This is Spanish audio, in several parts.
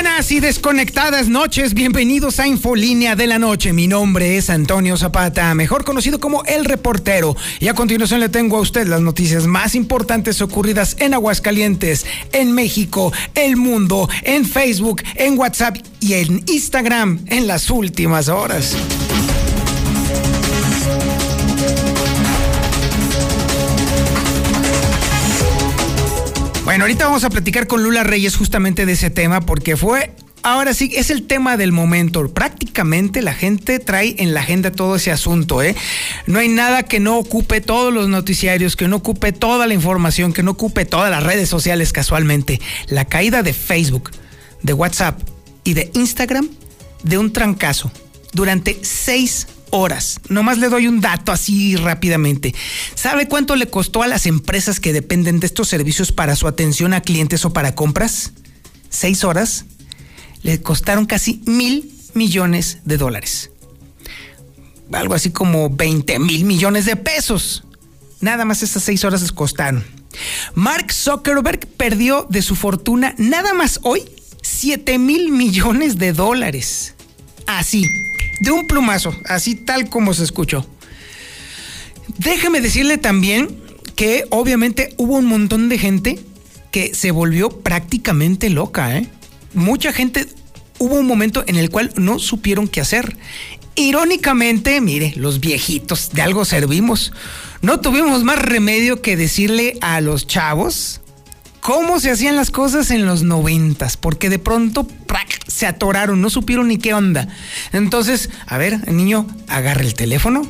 Buenas y desconectadas noches. Bienvenidos a Infolínea de la Noche. Mi nombre es Antonio Zapata, mejor conocido como El Reportero. Y a continuación le tengo a usted las noticias más importantes ocurridas en Aguascalientes, en México, el mundo, en Facebook, en WhatsApp y en Instagram en las últimas horas. Bueno, ahorita vamos a platicar con Lula Reyes justamente de ese tema porque fue Ahora sí, es el tema del momento. Prácticamente la gente trae en la agenda todo ese asunto, ¿eh? No hay nada que no ocupe todos los noticiarios, que no ocupe toda la información, que no ocupe todas las redes sociales casualmente. La caída de Facebook, de WhatsApp y de Instagram de un trancazo durante seis horas. Nomás le doy un dato así rápidamente. ¿Sabe cuánto le costó a las empresas que dependen de estos servicios para su atención a clientes o para compras? Seis horas. Le costaron casi mil millones de dólares. Algo así como 20 mil millones de pesos. Nada más esas seis horas les costaron. Mark Zuckerberg perdió de su fortuna nada más hoy 7 mil millones de dólares. Así de un plumazo, así tal como se escuchó. Déjame decirle también que obviamente hubo un montón de gente que se volvió prácticamente loca, ¿eh? Mucha gente hubo un momento en el cual no supieron qué hacer. Irónicamente, mire, los viejitos de algo servimos. No tuvimos más remedio que decirle a los chavos cómo se hacían las cosas en los noventas, porque de pronto se atoraron, no supieron ni qué onda. Entonces, a ver, niño, agarre el teléfono,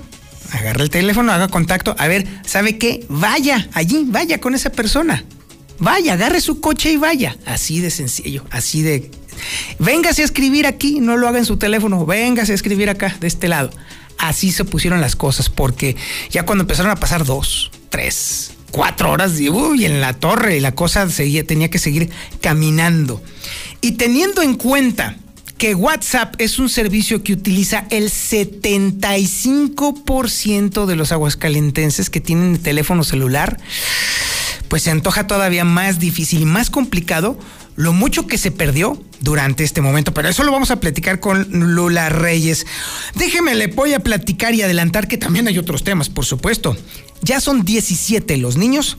agarre el teléfono, haga contacto, a ver, ¿sabe qué? Vaya allí, vaya con esa persona. Vaya, agarre su coche y vaya. Así de sencillo, así de... Véngase a escribir aquí, no lo haga en su teléfono, véngase a escribir acá, de este lado. Así se pusieron las cosas, porque ya cuando empezaron a pasar dos, tres, cuatro horas y en la torre y la cosa seguía, tenía que seguir caminando. Y teniendo en cuenta que WhatsApp es un servicio que utiliza el 75% de los aguascalentenses que tienen teléfono celular, pues se antoja todavía más difícil y más complicado lo mucho que se perdió durante este momento. Pero eso lo vamos a platicar con Lula Reyes. Déjeme, le voy a platicar y adelantar que también hay otros temas, por supuesto. Ya son 17 los niños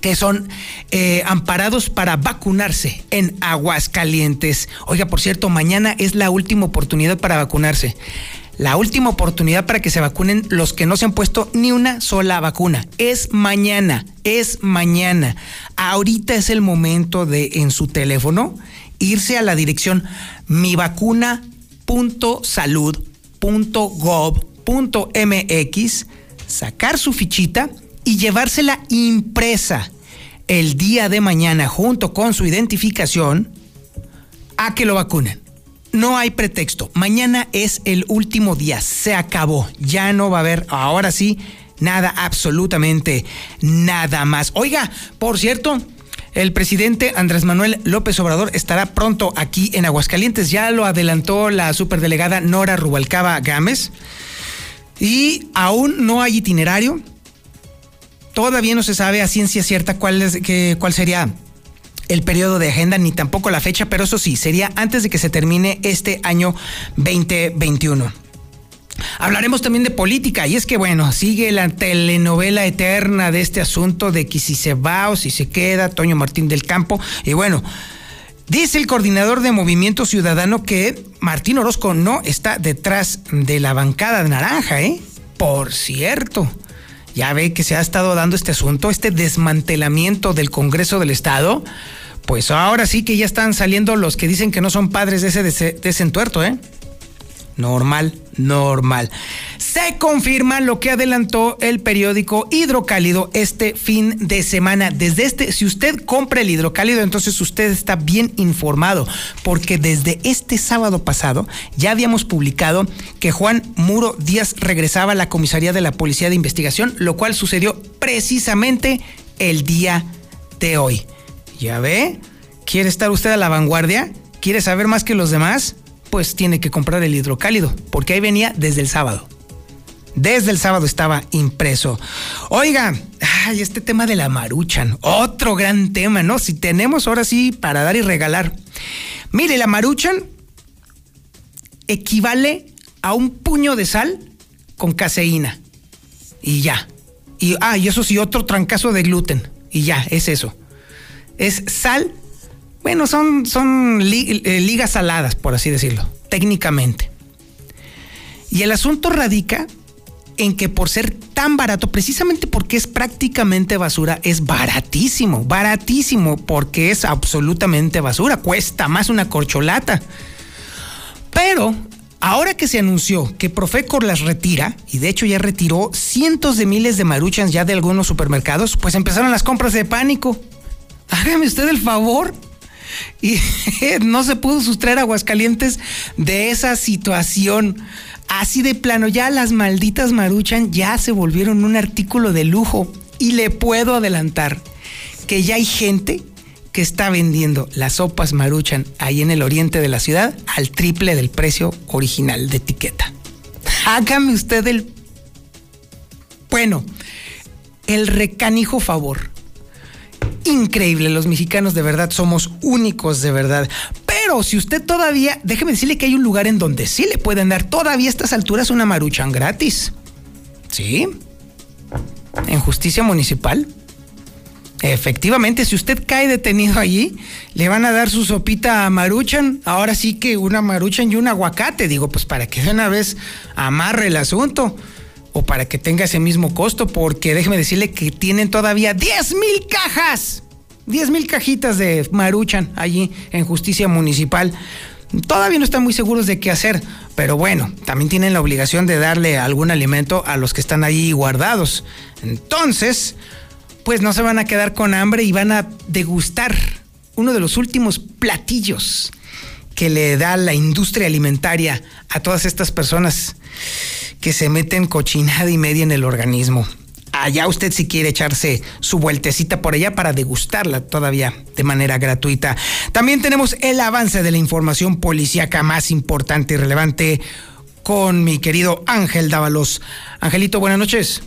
que son eh, amparados para vacunarse en Aguascalientes. Oiga, por cierto, mañana es la última oportunidad para vacunarse. La última oportunidad para que se vacunen los que no se han puesto ni una sola vacuna. Es mañana, es mañana. Ahorita es el momento de en su teléfono irse a la dirección mivacuna.salud.gov.mx, sacar su fichita y llevársela impresa el día de mañana junto con su identificación a que lo vacunen. No hay pretexto. Mañana es el último día. Se acabó. Ya no va a haber, ahora sí, nada, absolutamente nada más. Oiga, por cierto, el presidente Andrés Manuel López Obrador estará pronto aquí en Aguascalientes. Ya lo adelantó la superdelegada Nora Rubalcaba Gámez. Y aún no hay itinerario. Todavía no se sabe a ciencia cierta cuál, es, cuál sería el periodo de agenda ni tampoco la fecha, pero eso sí, sería antes de que se termine este año 2021. Hablaremos también de política y es que bueno, sigue la telenovela eterna de este asunto de que si se va o si se queda Toño Martín del Campo y bueno, dice el coordinador de Movimiento Ciudadano que Martín Orozco no está detrás de la bancada de naranja, ¿eh? Por cierto, ya ve que se ha estado dando este asunto, este desmantelamiento del Congreso del Estado, pues ahora sí que ya están saliendo los que dicen que no son padres de ese, de ese, entuerto, ¿eh? Normal, normal. Se confirma lo que adelantó el periódico Hidrocálido este fin de semana. Desde este, si usted compra el Hidrocálido, entonces usted está bien informado, porque desde este sábado pasado ya habíamos publicado que Juan Muro Díaz regresaba a la comisaría de la Policía de Investigación, lo cual sucedió precisamente el día de hoy. ¿Ya ve? ¿Quiere estar usted a la vanguardia? ¿Quiere saber más que los demás? Pues tiene que comprar el hidrocálido, porque ahí venía desde el sábado. Desde el sábado estaba impreso. Oiga, ay, este tema de la maruchan, otro gran tema, ¿no? Si tenemos ahora sí para dar y regalar. Mire, la maruchan equivale a un puño de sal con caseína. Y ya. Y, ah, y eso sí, otro trancazo de gluten. Y ya, es eso. Es sal. Bueno, son, son eh, ligas saladas, por así decirlo, técnicamente. Y el asunto radica en que por ser tan barato, precisamente porque es prácticamente basura, es baratísimo, baratísimo, porque es absolutamente basura, cuesta más una corcholata. Pero ahora que se anunció que Profecor las retira, y de hecho ya retiró cientos de miles de maruchans ya de algunos supermercados, pues empezaron las compras de pánico. Hágame usted el favor. Y no se pudo sustraer Aguascalientes de esa situación. Así de plano, ya las malditas maruchan ya se volvieron un artículo de lujo. Y le puedo adelantar que ya hay gente que está vendiendo las sopas maruchan ahí en el oriente de la ciudad al triple del precio original de etiqueta. Hágame usted el... Bueno, el recanijo favor. Increíble, los mexicanos de verdad somos únicos de verdad. Pero si usted todavía, déjeme decirle que hay un lugar en donde sí le pueden dar todavía a estas alturas una maruchan gratis. ¿Sí? En justicia municipal. Efectivamente, si usted cae detenido allí, le van a dar su sopita a maruchan. Ahora sí que una maruchan y un aguacate. Digo, pues para que de una vez amarre el asunto. O para que tenga ese mismo costo. Porque déjeme decirle que tienen todavía 10 mil cajas. 10 mil cajitas de maruchan allí en justicia municipal. Todavía no están muy seguros de qué hacer, pero bueno, también tienen la obligación de darle algún alimento a los que están allí guardados. Entonces, pues no se van a quedar con hambre y van a degustar uno de los últimos platillos que le da la industria alimentaria a todas estas personas que se meten cochinada y media en el organismo. Allá usted si quiere echarse su vueltecita por allá para degustarla todavía de manera gratuita. También tenemos el avance de la información policíaca más importante y relevante con mi querido Ángel Dávalos. Angelito, buenas noches.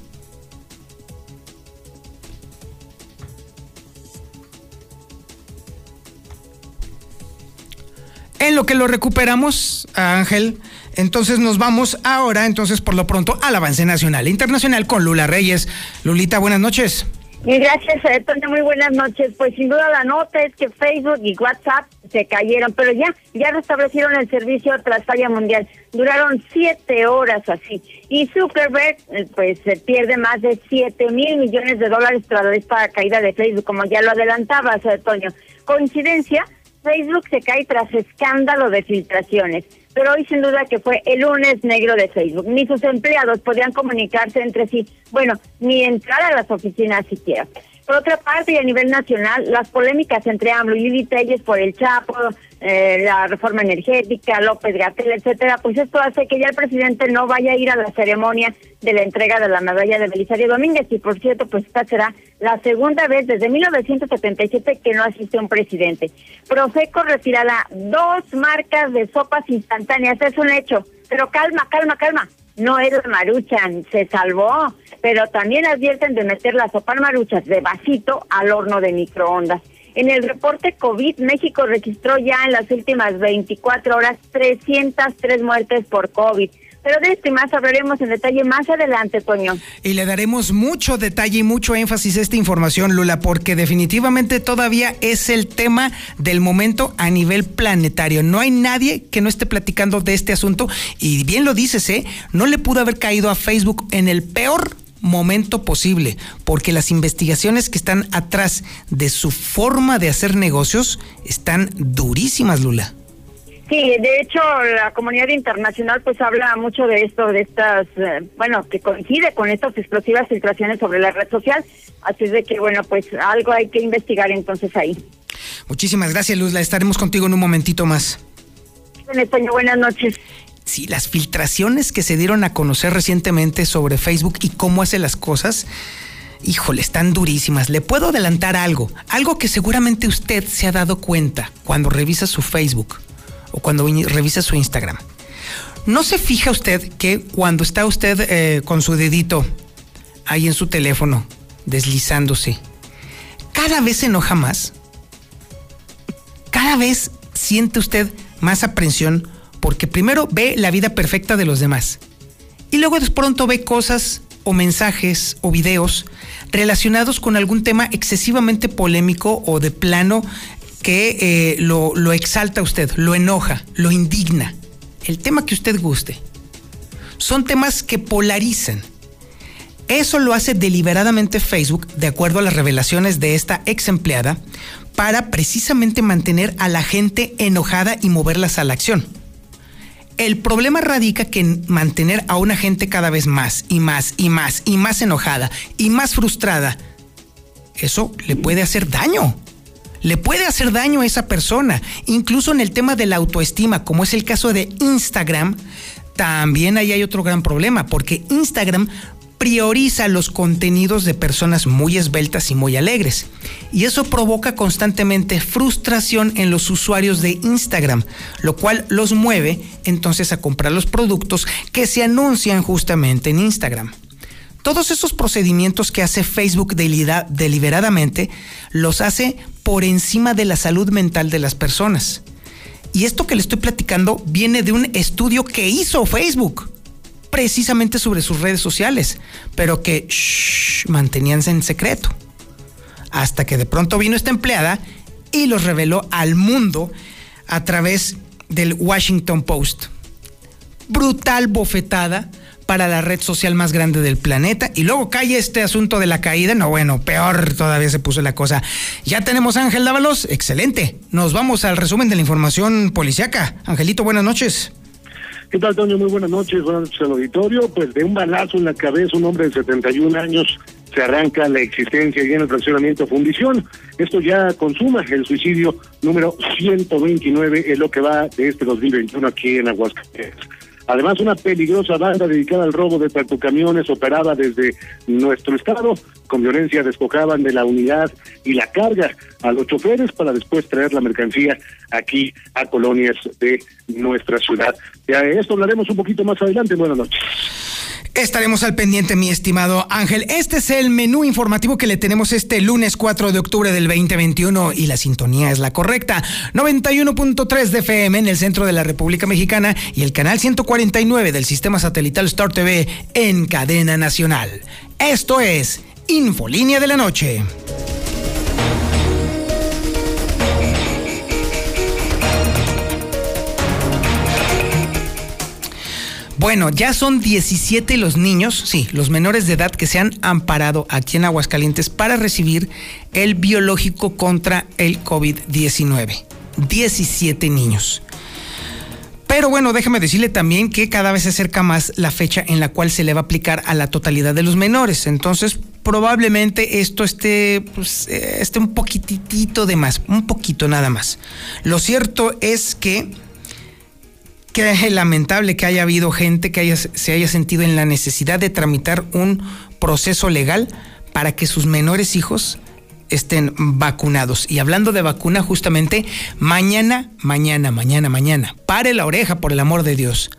En lo que lo recuperamos, Ángel, entonces nos vamos ahora, entonces por lo pronto, al avance nacional e internacional con Lula Reyes. Lulita, buenas noches. Gracias, Antonio. Muy buenas noches. Pues sin duda la nota es que Facebook y WhatsApp se cayeron, pero ya, ya restablecieron el servicio tras falla mundial. Duraron siete horas así. Y Zuckerberg, eh, pues se pierde más de siete mil millones de dólares tras esta caída de Facebook, como ya lo adelantabas, Antonio. ¿Coincidencia? Facebook se cae tras escándalo de filtraciones, pero hoy sin duda que fue el lunes negro de Facebook. Ni sus empleados podían comunicarse entre sí, bueno, ni entrar a las oficinas siquiera. Por otra parte, y a nivel nacional, las polémicas entre AMLO y Lili Telles por el Chapo, eh, la reforma energética, López Gatel, etcétera, pues esto hace que ya el presidente no vaya a ir a la ceremonia de la entrega de la medalla de Belisario Domínguez. Y por cierto, pues esta será la segunda vez desde 1977 que no asiste un presidente. Profeco retirará dos marcas de sopas instantáneas, es un hecho. Pero calma, calma, calma. No es la maruchan, se salvó. Pero también advierten de meter las sopas maruchas de vasito al horno de microondas. En el reporte COVID, México registró ya en las últimas 24 horas 303 muertes por COVID. Pero de esto y más hablaremos en detalle más adelante, Toño. Y le daremos mucho detalle y mucho énfasis a esta información, Lula, porque definitivamente todavía es el tema del momento a nivel planetario. No hay nadie que no esté platicando de este asunto. Y bien lo dices, ¿eh? No le pudo haber caído a Facebook en el peor momento posible, porque las investigaciones que están atrás de su forma de hacer negocios están durísimas, Lula. Sí, de hecho la comunidad internacional pues habla mucho de esto, de estas, eh, bueno, que coincide con estas explosivas filtraciones sobre la red social, así es de que bueno, pues algo hay que investigar entonces ahí. Muchísimas gracias Luz, la estaremos contigo en un momentito más. En España, buenas noches. Sí, las filtraciones que se dieron a conocer recientemente sobre Facebook y cómo hace las cosas, híjole, están durísimas. Le puedo adelantar algo, algo que seguramente usted se ha dado cuenta cuando revisa su Facebook o cuando revisa su Instagram. ¿No se fija usted que cuando está usted eh, con su dedito ahí en su teléfono, deslizándose, cada vez se enoja más? Cada vez siente usted más aprensión porque primero ve la vida perfecta de los demás y luego de pronto ve cosas o mensajes o videos relacionados con algún tema excesivamente polémico o de plano que eh, lo, lo exalta a usted, lo enoja, lo indigna. El tema que usted guste. Son temas que polarizan. Eso lo hace deliberadamente Facebook, de acuerdo a las revelaciones de esta ex empleada, para precisamente mantener a la gente enojada y moverlas a la acción. El problema radica que en mantener a una gente cada vez más y más y más y más enojada y más frustrada, eso le puede hacer daño. Le puede hacer daño a esa persona. Incluso en el tema de la autoestima, como es el caso de Instagram, también ahí hay otro gran problema, porque Instagram prioriza los contenidos de personas muy esbeltas y muy alegres. Y eso provoca constantemente frustración en los usuarios de Instagram, lo cual los mueve entonces a comprar los productos que se anuncian justamente en Instagram. Todos esos procedimientos que hace Facebook deliberadamente los hace por encima de la salud mental de las personas. Y esto que le estoy platicando viene de un estudio que hizo Facebook precisamente sobre sus redes sociales, pero que shh, manteníanse en secreto. Hasta que de pronto vino esta empleada y los reveló al mundo a través del Washington Post. Brutal bofetada para la red social más grande del planeta. Y luego cae este asunto de la caída. No, bueno, peor todavía se puso la cosa. Ya tenemos a Ángel Dávalos. Excelente. Nos vamos al resumen de la información policiaca. Angelito, buenas noches. ¿Qué tal, Toño? Muy buenas noches, buenas noches al auditorio. Pues de un balazo en la cabeza, un hombre de 71 años se arranca la existencia y en el fraccionamiento Fundición. Esto ya consuma el suicidio número 129 es lo que va de este 2021 aquí en Aguascalientes. Además, una peligrosa banda dedicada al robo de tractocamiones operaba desde nuestro estado. Con violencia despojaban de la unidad y la carga a los choferes para después traer la mercancía aquí a colonias de nuestra ciudad. De esto hablaremos un poquito más adelante. Buenas noches. Estaremos al pendiente, mi estimado Ángel. Este es el menú informativo que le tenemos este lunes 4 de octubre del 2021 y la sintonía es la correcta. 91.3 de FM en el centro de la República Mexicana y el canal 149 del sistema satelital Star TV en cadena nacional. Esto es Infolínea de la Noche. Bueno, ya son 17 los niños, sí, los menores de edad que se han amparado aquí en Aguascalientes para recibir el biológico contra el COVID-19. 17 niños. Pero bueno, déjame decirle también que cada vez se acerca más la fecha en la cual se le va a aplicar a la totalidad de los menores. Entonces, probablemente esto esté, pues, eh, esté un poquitito de más, un poquito nada más. Lo cierto es que que es lamentable que haya habido gente que se haya sentido en la necesidad de tramitar un proceso legal para que sus menores hijos estén vacunados. Y hablando de vacuna, justamente mañana, mañana, mañana, mañana, pare la oreja por el amor de Dios.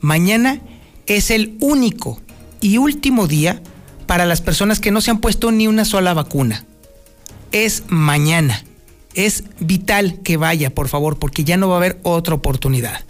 Mañana es el único y último día para las personas que no se han puesto ni una sola vacuna. Es mañana. Es vital que vaya, por favor, porque ya no va a haber otra oportunidad.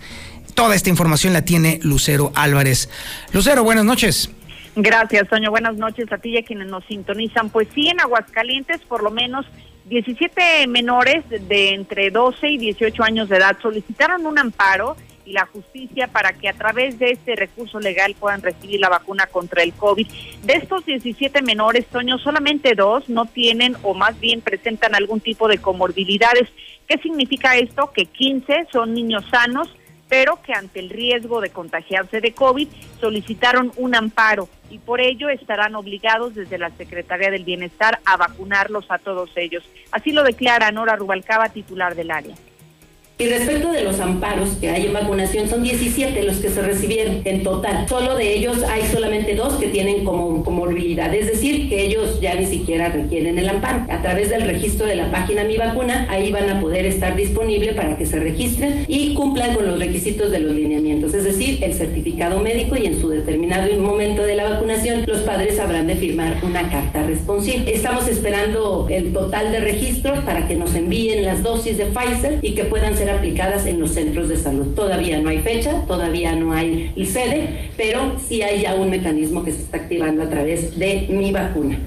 Toda esta información la tiene Lucero Álvarez. Lucero, buenas noches. Gracias, Toño. Buenas noches a ti y a quienes nos sintonizan. Pues sí, en Aguascalientes, por lo menos 17 menores de entre 12 y 18 años de edad solicitaron un amparo y la justicia para que a través de este recurso legal puedan recibir la vacuna contra el COVID. De estos 17 menores, Toño, solamente dos no tienen o más bien presentan algún tipo de comorbilidades. ¿Qué significa esto? Que 15 son niños sanos, pero que ante el riesgo de contagiarse de COVID solicitaron un amparo y por ello estarán obligados desde la Secretaría del Bienestar a vacunarlos a todos ellos. Así lo declara Nora Rubalcaba, titular del área. Y respecto de los amparos que hay en vacunación, son 17 los que se recibieron en total. Solo de ellos hay solamente dos que tienen como comorbilidad, es decir, que ellos ya ni siquiera requieren el amparo. A través del registro de la página Mi Vacuna, ahí van a poder estar disponibles para que se registren y cumplan con los requisitos de los lineamientos, es decir, el certificado médico y en su determinado momento de la vacunación, los padres habrán de firmar una carta responsiva. Estamos esperando el total de registros para que nos envíen las dosis de Pfizer y que puedan ser aplicadas en los centros de salud. Todavía no hay fecha, todavía no hay sede, pero sí hay ya un mecanismo que se está activando a través de mi vacuna.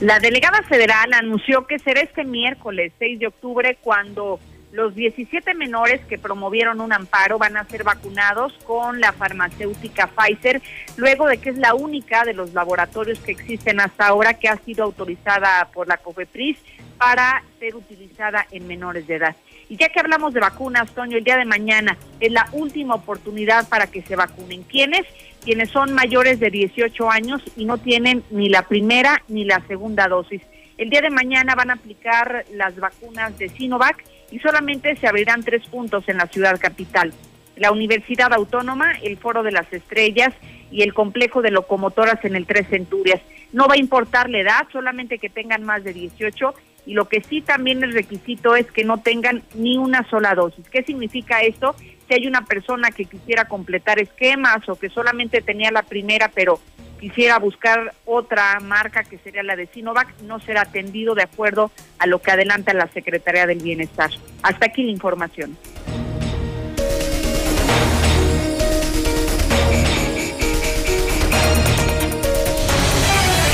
La delegada federal anunció que será este miércoles 6 de octubre cuando los 17 menores que promovieron un amparo van a ser vacunados con la farmacéutica Pfizer, luego de que es la única de los laboratorios que existen hasta ahora que ha sido autorizada por la COFEPRIS para ser utilizada en menores de edad. Y ya que hablamos de vacunas, Toño, el día de mañana es la última oportunidad para que se vacunen. ¿Quiénes? Quienes son mayores de 18 años y no tienen ni la primera ni la segunda dosis. El día de mañana van a aplicar las vacunas de Sinovac y solamente se abrirán tres puntos en la ciudad capital. La Universidad Autónoma, el Foro de las Estrellas y el complejo de locomotoras en el Tres Centurias. No va a importar la edad, solamente que tengan más de 18 y lo que sí también el requisito es que no tengan ni una sola dosis. ¿Qué significa esto? Si hay una persona que quisiera completar esquemas o que solamente tenía la primera pero quisiera buscar otra marca que sería la de Sinovac, no será atendido de acuerdo a lo que adelanta la Secretaría del Bienestar. Hasta aquí la información.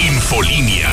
Infolínea.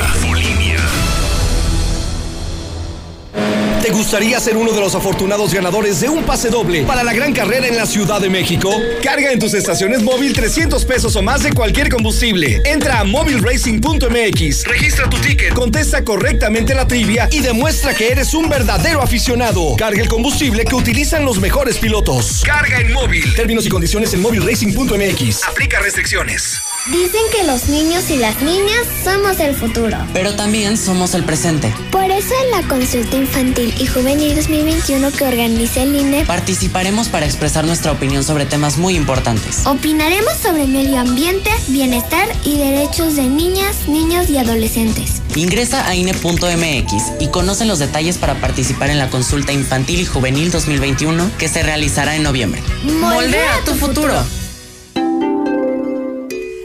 ¿Te gustaría ser uno de los afortunados ganadores de un pase doble para la gran carrera en la Ciudad de México? Carga en tus estaciones móvil 300 pesos o más de cualquier combustible. Entra a mobilracing.mx, registra tu ticket, contesta correctamente la trivia y demuestra que eres un verdadero aficionado. Carga el combustible que utilizan los mejores pilotos. Carga en móvil. Términos y condiciones en mobilracing.mx. Aplica restricciones. Dicen que los niños y las niñas somos el futuro. Pero también somos el presente. Por eso en la consulta infantil y juvenil 2021 que organiza el INE, participaremos para expresar nuestra opinión sobre temas muy importantes. Opinaremos sobre medio ambiente, bienestar y derechos de niñas, niños y adolescentes. Ingresa a INE.mx y conoce los detalles para participar en la consulta infantil y juvenil 2021 que se realizará en noviembre. Moldea tu futuro.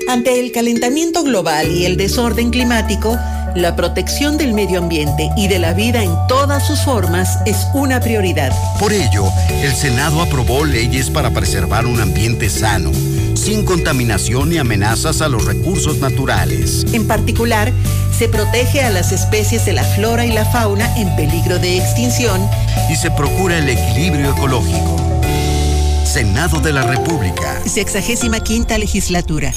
Ante el calentamiento global y el desorden climático, la protección del medio ambiente y de la vida en todas sus formas es una prioridad. Por ello, el Senado aprobó leyes para preservar un ambiente sano, sin contaminación ni amenazas a los recursos naturales. En particular, se protege a las especies de la flora y la fauna en peligro de extinción y se procura el equilibrio ecológico. Senado de la República. Sexagésima quinta legislatura.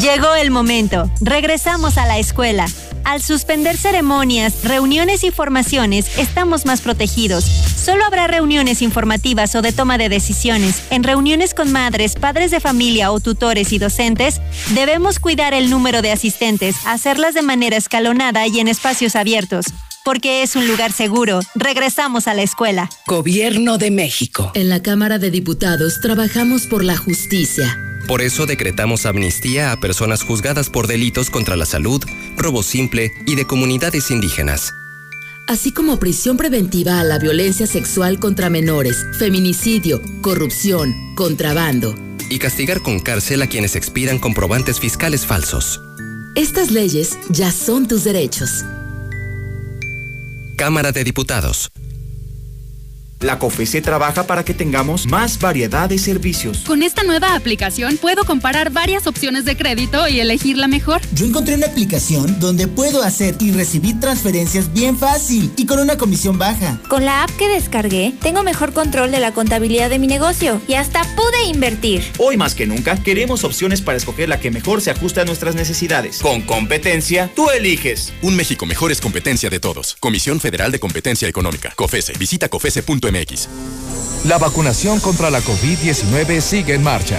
Llegó el momento. Regresamos a la escuela. Al suspender ceremonias, reuniones y formaciones, estamos más protegidos. Solo habrá reuniones informativas o de toma de decisiones. En reuniones con madres, padres de familia o tutores y docentes, debemos cuidar el número de asistentes, hacerlas de manera escalonada y en espacios abiertos porque es un lugar seguro. Regresamos a la escuela. Gobierno de México. En la Cámara de Diputados trabajamos por la justicia. Por eso decretamos amnistía a personas juzgadas por delitos contra la salud, robo simple y de comunidades indígenas. Así como prisión preventiva a la violencia sexual contra menores, feminicidio, corrupción, contrabando. Y castigar con cárcel a quienes expidan comprobantes fiscales falsos. Estas leyes ya son tus derechos. Cámara de Diputados. La COFESE trabaja para que tengamos más variedad de servicios. Con esta nueva aplicación puedo comparar varias opciones de crédito y elegir la mejor. Yo encontré una aplicación donde puedo hacer y recibir transferencias bien fácil y con una comisión baja. Con la app que descargué, tengo mejor control de la contabilidad de mi negocio y hasta pude invertir. Hoy más que nunca, queremos opciones para escoger la que mejor se ajusta a nuestras necesidades. Con competencia, tú eliges. Un México mejor es competencia de todos. Comisión Federal de Competencia Económica. COFESE. Visita La vacunación contra la COVID-19 sigue en marcha.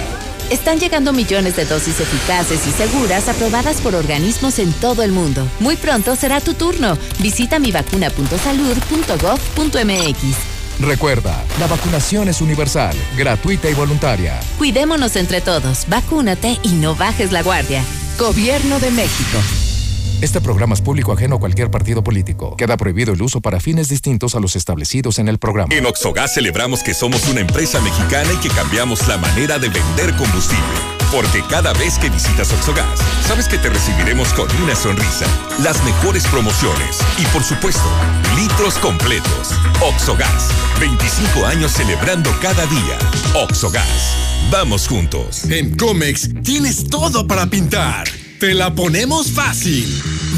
Están llegando millones de dosis eficaces y seguras aprobadas por organismos en todo el mundo. Muy pronto será tu turno. Visita mivacuna.salud.gov.mx. Recuerda, la vacunación es universal, gratuita y voluntaria. Cuidémonos entre todos, vacúnate y no bajes la guardia. Gobierno de México. Este programa es público ajeno a cualquier partido político. Queda prohibido el uso para fines distintos a los establecidos en el programa. En Oxogas celebramos que somos una empresa mexicana y que cambiamos la manera de vender combustible. Porque cada vez que visitas Oxogas, sabes que te recibiremos con una sonrisa, las mejores promociones y, por supuesto, litros completos. Oxogas, 25 años celebrando cada día. Oxogas, vamos juntos. En Comex tienes todo para pintar. Te la ponemos fácil.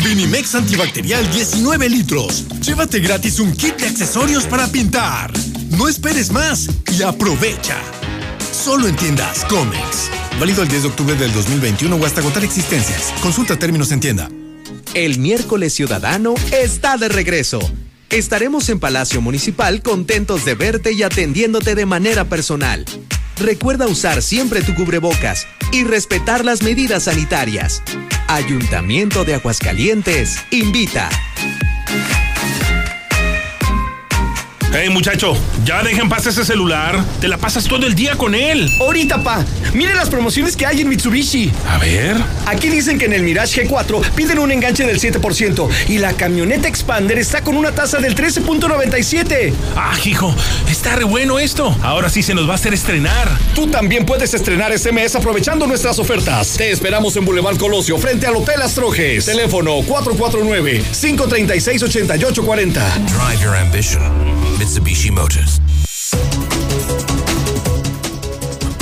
Vinimex antibacterial 19 litros. Llévate gratis un kit de accesorios para pintar. No esperes más y aprovecha. Solo en tiendas Comex. Válido el 10 de octubre del 2021 o hasta agotar existencias. Consulta términos en tienda. El miércoles ciudadano está de regreso. Estaremos en Palacio Municipal contentos de verte y atendiéndote de manera personal. Recuerda usar siempre tu cubrebocas y respetar las medidas sanitarias. Ayuntamiento de Aguascalientes invita. Hey muchacho, ya dejen paz ese celular. Te la pasas todo el día con él. Ahorita, pa. Mire las promociones que hay en Mitsubishi. A ver. Aquí dicen que en el Mirage G4 piden un enganche del 7% y la camioneta Expander está con una tasa del 13.97. Ah, hijo, está re bueno esto. Ahora sí se nos va a hacer estrenar. Tú también puedes estrenar este mes aprovechando nuestras ofertas. Te esperamos en Boulevard Colosio frente al Hotel Astrojes. Teléfono 449-536-8840. Drive your ambition. Mitsubishi Motors.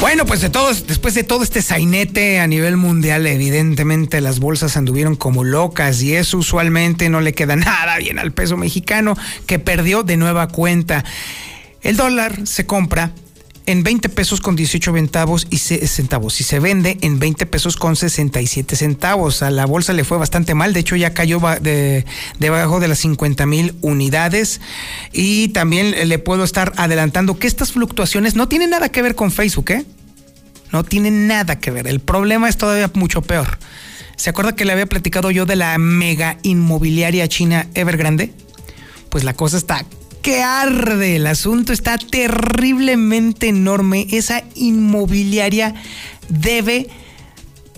Bueno, pues de todos, después de todo este sainete a nivel mundial, evidentemente las bolsas anduvieron como locas y eso usualmente no le queda nada bien al peso mexicano que perdió de nueva cuenta. El dólar se compra en 20 pesos con 18 centavos y centavos y se vende en 20 pesos con 67 centavos. A la bolsa le fue bastante mal, de hecho ya cayó de, debajo de las 50 mil unidades y también le puedo estar adelantando que estas fluctuaciones no tienen nada que ver con Facebook, ¿eh? No tienen nada que ver. El problema es todavía mucho peor. ¿Se acuerda que le había platicado yo de la mega inmobiliaria china Evergrande? Pues la cosa está arde. El asunto está terriblemente enorme. Esa inmobiliaria debe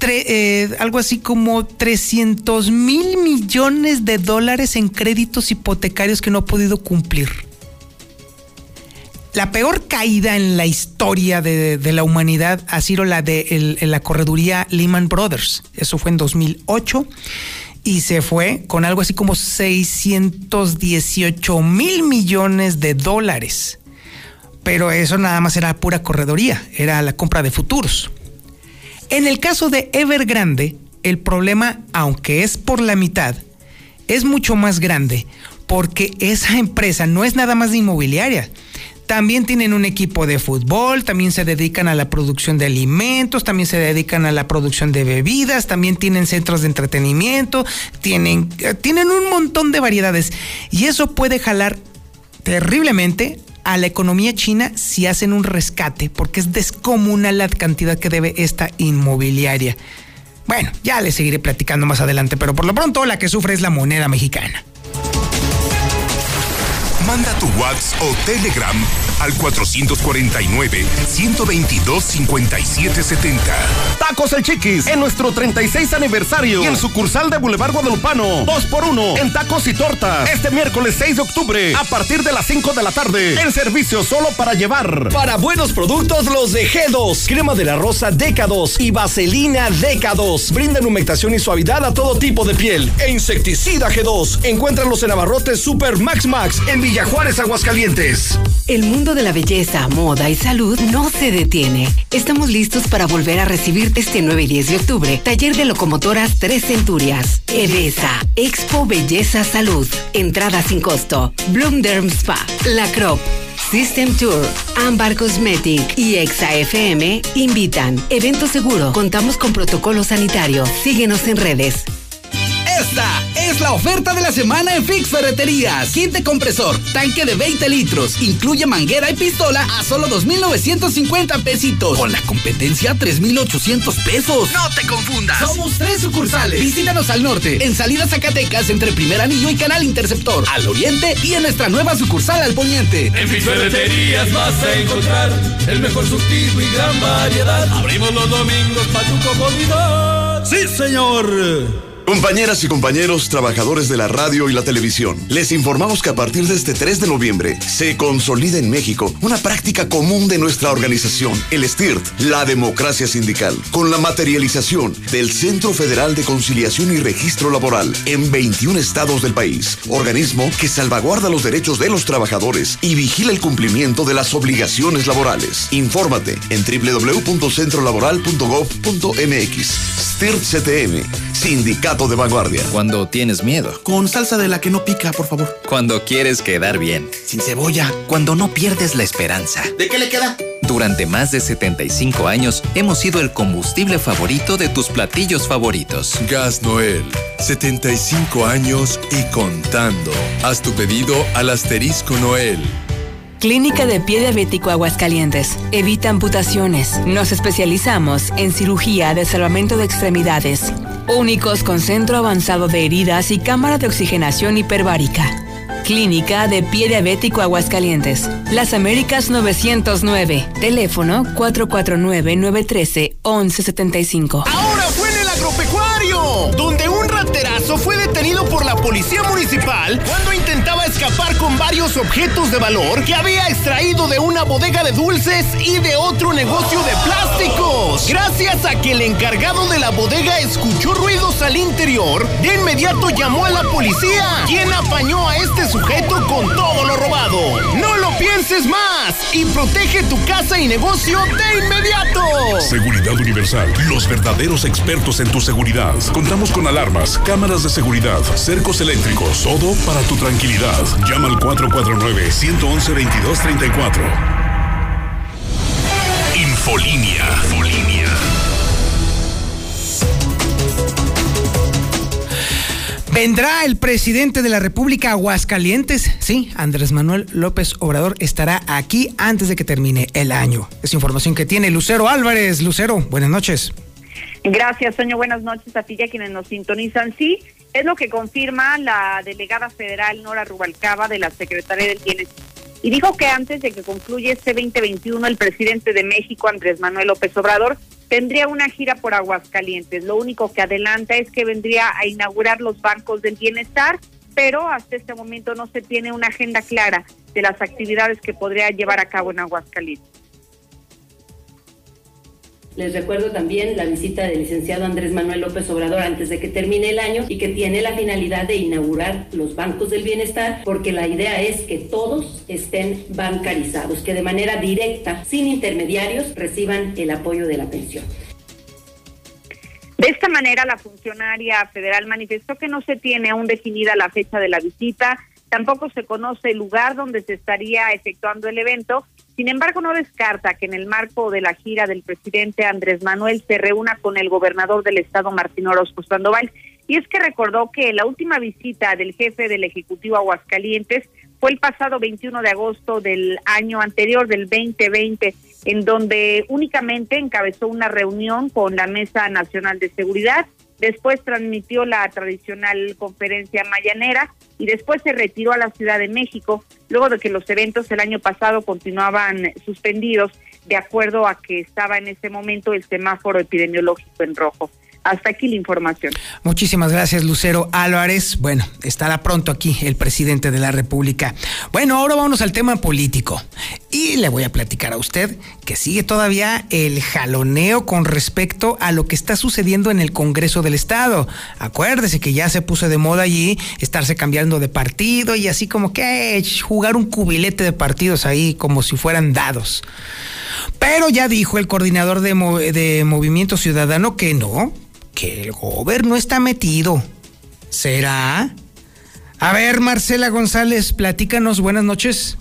eh, algo así como 300 mil millones de dólares en créditos hipotecarios que no ha podido cumplir. La peor caída en la historia de, la humanidad ha sido la de la correduría Lehman Brothers. Eso fue en 2008 y se fue con algo así como 618 mil millones de dólares. Pero eso nada más era pura corredoría, era la compra de futuros. En el caso de Evergrande, el problema, aunque es por la mitad, es mucho más grande porque esa empresa no es nada más inmobiliaria. También tienen un equipo de fútbol, también se dedican a la producción de alimentos, también se dedican a la producción de bebidas, también tienen centros de entretenimiento, tienen, tienen un montón de variedades. Y eso puede jalar terriblemente a la economía china si hacen un rescate, porque es descomunal la cantidad que debe esta inmobiliaria. Bueno, ya les seguiré platicando más adelante, pero por lo pronto la que sufre es la moneda mexicana. Manda tu WhatsApp o Telegram al 449-122-5770. Tacos El Chiquis en nuestro 36 aniversario y en sucursal de Boulevard Guadalupano. 2 por 1 en tacos y tortas. Este miércoles 6 de octubre a partir de las 5 de la tarde. El servicio solo para llevar. Para buenos productos los de G2. Crema de la rosa Deca2 y vaselina Deca2. Brindan humectación y suavidad a todo tipo de piel. E insecticida G2. Encuéntralos en Abarrotes Super Max Max en Villa Juárez, Aguascalientes. El mundo de la belleza, moda y salud no se detiene. Estamos listos para volver a recibirte este 9 y 10 de octubre. Taller de locomotoras Tres Centurias. Edesa, Expo Belleza Salud. Entrada sin costo. Bloom Derm Spa. La Crop. System Tour, Ambar Cosmetic y Exa FM invitan. Evento seguro. Contamos con protocolo sanitario. Síguenos en redes. Esta es la oferta de la semana en Fix Ferreterías. Kit de compresor, tanque de 20 litros, incluye manguera y pistola a solo 2,950 pesitos. Con la competencia, 3,800 pesos. No te confundas. Somos tres sucursales. Visítanos al norte, en Salida Zacatecas, entre Primer Anillo y Canal Interceptor. Al oriente y en nuestra nueva sucursal al poniente. En Fix Ferreterías vas a encontrar el mejor surtido y gran variedad. Abrimos los domingos para tu comodidad. Sí, señor. Compañeras y compañeros, trabajadores de la radio y la televisión, les informamos que a partir de este 3 de noviembre se consolida en México una práctica común de nuestra organización, el STIRT, la democracia sindical, con la materialización del Centro Federal de Conciliación y Registro Laboral en 21 estados del país, organismo que salvaguarda los derechos de los trabajadores y vigila el cumplimiento de las obligaciones laborales. Infórmate en www.centrolaboral.gov.mx. STIRT CTM, Sindicato de vanguardia. Cuando tienes miedo. Con salsa de la que no pica, por favor. Cuando quieres quedar bien. Sin cebolla. Cuando no pierdes la esperanza. ¿De qué le queda? Durante más de 75 años hemos sido el combustible favorito de tus platillos favoritos. Gas Noel, 75 años y contando. Haz tu pedido al asterisco Noel. Clínica de Pie Diabético Aguascalientes. Evita amputaciones. Nos especializamos en cirugía de salvamento de extremidades. Únicos con centro avanzado de heridas y cámara de oxigenación hiperbárica. Clínica de Pie Diabético Aguascalientes. Las Américas 909. Teléfono 449-913-1175. Ahora fue en el agropecuario, donde un fue detenido por la policía municipal cuando intentaba escapar con varios objetos de valor que había extraído de una bodega de dulces y de otro negocio de plásticos. Gracias a que el encargado de la bodega escuchó ruidos al interior, de inmediato llamó a la policía, quien apañó a este sujeto con todo lo robado. No lo pienses más y protege tu casa y negocio de inmediato. Seguridad Universal, los verdaderos expertos en tu seguridad. Contamos con alarmas, cámaras de seguridad, cercos eléctricos, todo para tu tranquilidad. Llama al 449-111-2234. Infolinia. Infolinia. Vendrá el presidente de la República Aguascalientes. Sí, Andrés Manuel López Obrador estará aquí antes de que termine el año. Es información que tiene Lucero Álvarez. Lucero, buenas noches. Gracias, Soño. Buenas noches a ti y quienes nos sintonizan. Sí, es lo que confirma la delegada federal Nora Rubalcaba de la Secretaría del Bienestar. Y dijo que antes de que concluya este 2021, el presidente de México, Andrés Manuel López Obrador, tendría una gira por Aguascalientes. Lo único que adelanta es que vendría a inaugurar los bancos del bienestar, pero hasta este momento no se tiene una agenda clara de las actividades que podría llevar a cabo en Aguascalientes. Les recuerdo también la visita del licenciado Andrés Manuel López Obrador antes de que termine el año y que tiene la finalidad de inaugurar los bancos del bienestar porque la idea es que todos estén bancarizados, que de manera directa, sin intermediarios, reciban el apoyo de la pensión. De esta manera, la funcionaria federal manifestó que no se tiene aún definida la fecha de la visita, tampoco se conoce el lugar donde se estaría efectuando el evento sin embargo, no descarta que en el marco de la gira del presidente Andrés Manuel se reúna con el gobernador del estado, Martín Orozco Sandoval. Y es que recordó que la última visita del jefe del Ejecutivo Aguascalientes fue el pasado 21 de agosto del año anterior, del 2020, en donde únicamente encabezó una reunión con la Mesa Nacional de Seguridad después transmitió la tradicional conferencia mayanera y después se retiró a la Ciudad de México, luego de que los eventos el año pasado continuaban suspendidos de acuerdo a que estaba en ese momento el semáforo epidemiológico en rojo. Hasta aquí la información. Muchísimas gracias, Lucero Álvarez. Bueno, estará pronto aquí el presidente de la República. Bueno, ahora vamos al tema político. Y le voy a platicar a usted que sigue todavía el jaloneo con respecto a lo que está sucediendo en el Congreso del Estado. Acuérdese que ya se puso de moda allí estarse cambiando de partido y así como que jugar un cubilete de partidos ahí como si fueran dados. Pero ya dijo el coordinador de, de Movimiento Ciudadano que no, que el gobierno está metido. ¿Será? A ver, Marcela González, platícanos, buenas noches.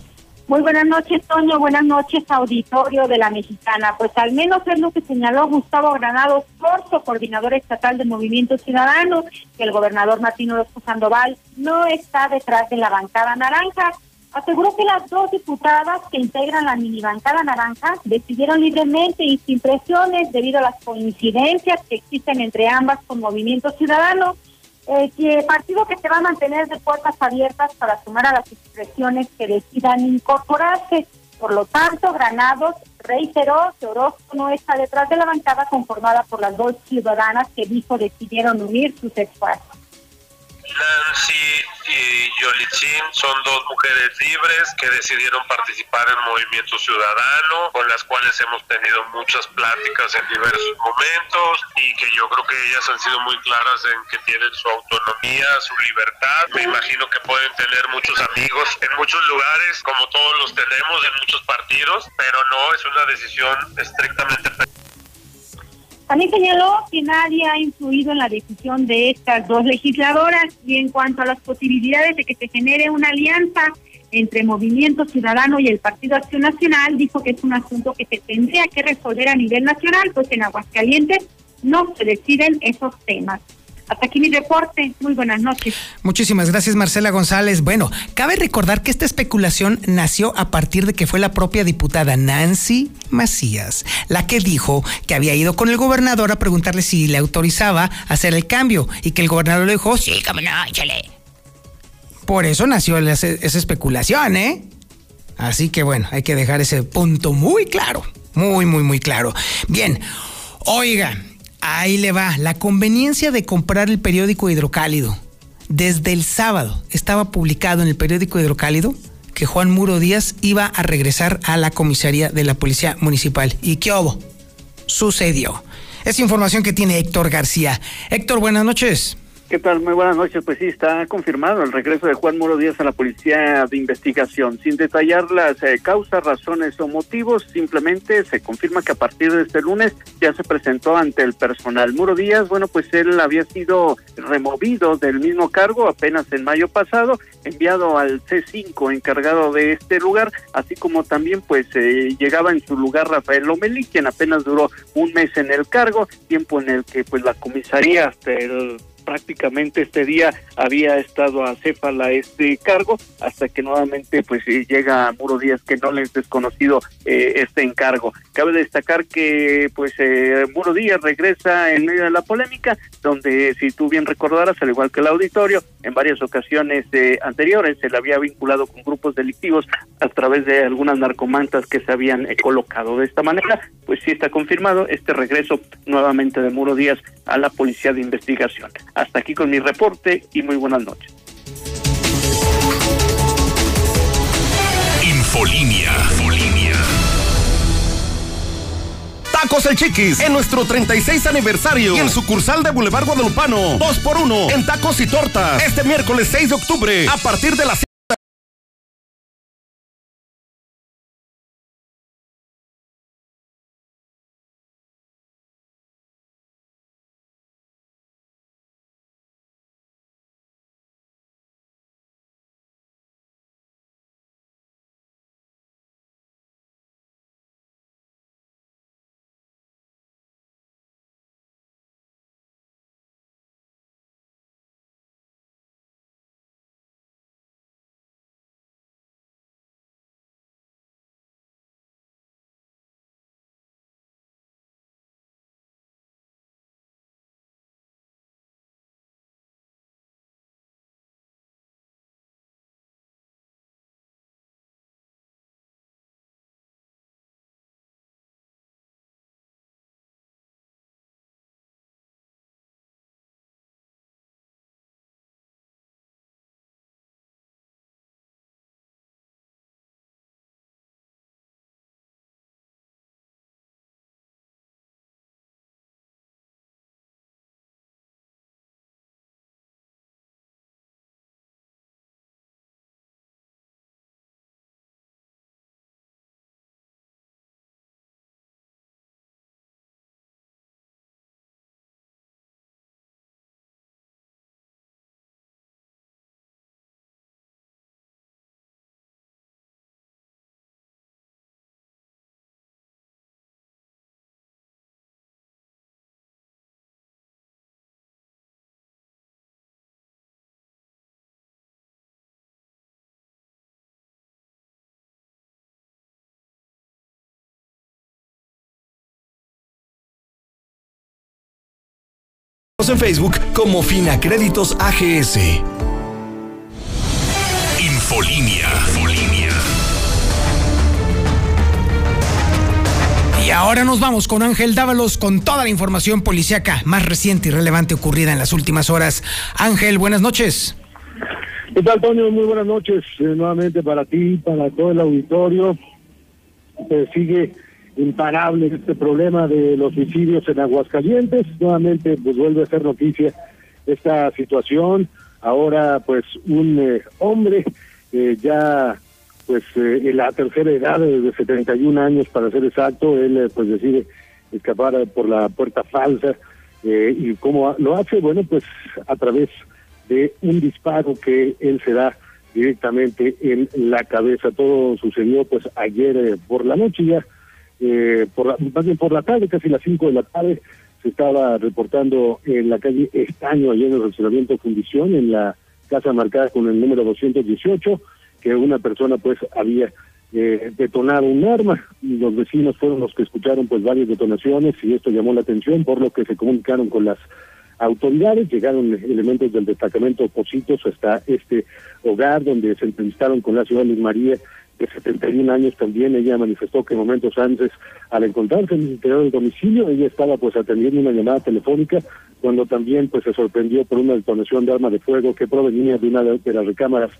Muy buenas noches, Toño. Buenas noches, auditorio de la Mexicana. Pues al menos es lo que señaló Gustavo Granados Corso, coordinador estatal de Movimiento Ciudadano, que el gobernador Martín Orozco Sandoval no está detrás de la bancada naranja. Aseguró que las dos diputadas que integran la mini bancada naranja decidieron libremente y sin presiones debido a las coincidencias que existen entre ambas con Movimiento Ciudadano eh, partido que se va a mantener de puertas abiertas para sumar a las expresiones que decidan incorporarse. Por lo tanto, Granados reiteró que Orozco no está detrás de la bancada conformada por las dos ciudadanas que dijo decidieron unir sus esfuerzos. Nancy y Yolitzin son dos mujeres libres que decidieron participar en Movimiento Ciudadano, con las cuales hemos tenido muchas pláticas en diversos momentos y que yo creo que ellas han sido muy claras en que tienen su autonomía, su libertad. Me imagino que pueden tener muchos amigos en muchos lugares, como todos los tenemos en muchos partidos, pero no es una decisión estrictamente también señaló que nadie ha influido en la decisión de estas dos legisladoras y en cuanto a las posibilidades de que se genere una alianza entre Movimiento Ciudadano y el Partido Acción Nacional, dijo que es un asunto que se tendría que resolver a nivel nacional, pues en Aguascalientes no se deciden esos temas. Hasta aquí mi reporte. Muy buenas noches. Muchísimas gracias, Marcela González. Bueno, cabe recordar que esta especulación nació a partir de que fue la propia diputada Nancy Macías la que dijo que había ido con el gobernador a preguntarle si le autorizaba hacer el cambio y que el gobernador le dijo, sí, cómo no, échale. Por eso nació esa, esa especulación, ¿eh? Así que bueno, hay que dejar ese punto muy claro, muy, muy, muy claro. Bien, oiga, Ahí le va, la conveniencia de comprar el periódico Hidrocálido. Desde el sábado estaba publicado en el periódico Hidrocálido que Juan Muro Díaz iba a regresar a la comisaría de la Policía Municipal. ¿Y qué hubo? Sucedió. Es información que tiene Héctor García. Héctor, buenas noches. ¿Qué tal? Muy buenas noches. Pues sí, está confirmado el regreso de Juan Muro Díaz a la Policía de Investigación. Sin detallar las eh, causas, razones o motivos, simplemente se confirma que a partir de este lunes ya se presentó ante el personal. Muro Díaz, bueno, pues él había sido removido del mismo cargo apenas en mayo pasado, enviado al C5 encargado de este lugar, así como también pues eh, llegaba en su lugar Rafael Lomelí, quien apenas duró un mes en el cargo, tiempo en el que pues la comisaría hasta el prácticamente este día había estado a Céfala este cargo hasta que nuevamente pues eh, llega Muro Díaz que no le es desconocido eh, este encargo. Cabe destacar que pues eh, Muro Díaz regresa en medio de la polémica donde si tú bien recordarás al igual que el auditorio en varias ocasiones anteriores se le había vinculado con grupos delictivos a través de algunas narcomantas que se habían colocado de esta manera pues sí está confirmado este regreso nuevamente de Muro Díaz a la policía de investigación. Hasta aquí con mi reporte y muy buenas noches. Infolínea. Infolínea. Tacos El Chiquis en nuestro 36 aniversario y en sucursal de Boulevard Guadalupano. 2 por 1 en tacos y tortas. Este miércoles 6 de octubre a partir de las en Facebook como Finacréditos AGS. Infolinia. Infolinia. Y ahora nos vamos con Ángel Dávalos con toda la información policíaca más reciente y relevante ocurrida en las últimas horas. Ángel, buenas noches. ¿Qué tal, Antonio? Muy buenas noches eh, nuevamente para ti, para todo el auditorio. Se sigue imparable este problema de los suicidios en Aguascalientes. Nuevamente, pues vuelve a ser noticia esta situación. Ahora, pues, un eh, hombre eh, ya, pues, eh, en la tercera edad, de 71 años para ser exacto, él, pues, decide escapar por la puerta falsa. ¿Y cómo lo hace? Bueno, pues, a través de un disparo que él se da directamente en la cabeza. Todo sucedió, pues, ayer por la noche ya eh, por la, más bien por la tarde, casi las 5 de la tarde, se estaba reportando en la calle Estaño, allá en el relacionamiento Fundición, en la casa marcada con el número 218, que una persona pues había eh, detonado un arma. Los vecinos fueron los que escucharon pues varias detonaciones y esto llamó la atención, por lo que se comunicaron con las autoridades, llegaron elementos del destacamento Positos hasta este hogar donde se entrevistaron con la ciudad de María de 71 años también, ella manifestó que momentos antes, al encontrarse en el interior del domicilio, ella estaba pues atendiendo una llamada telefónica, cuando también pues se sorprendió por una detonación de arma de fuego que provenía de una de las recámaras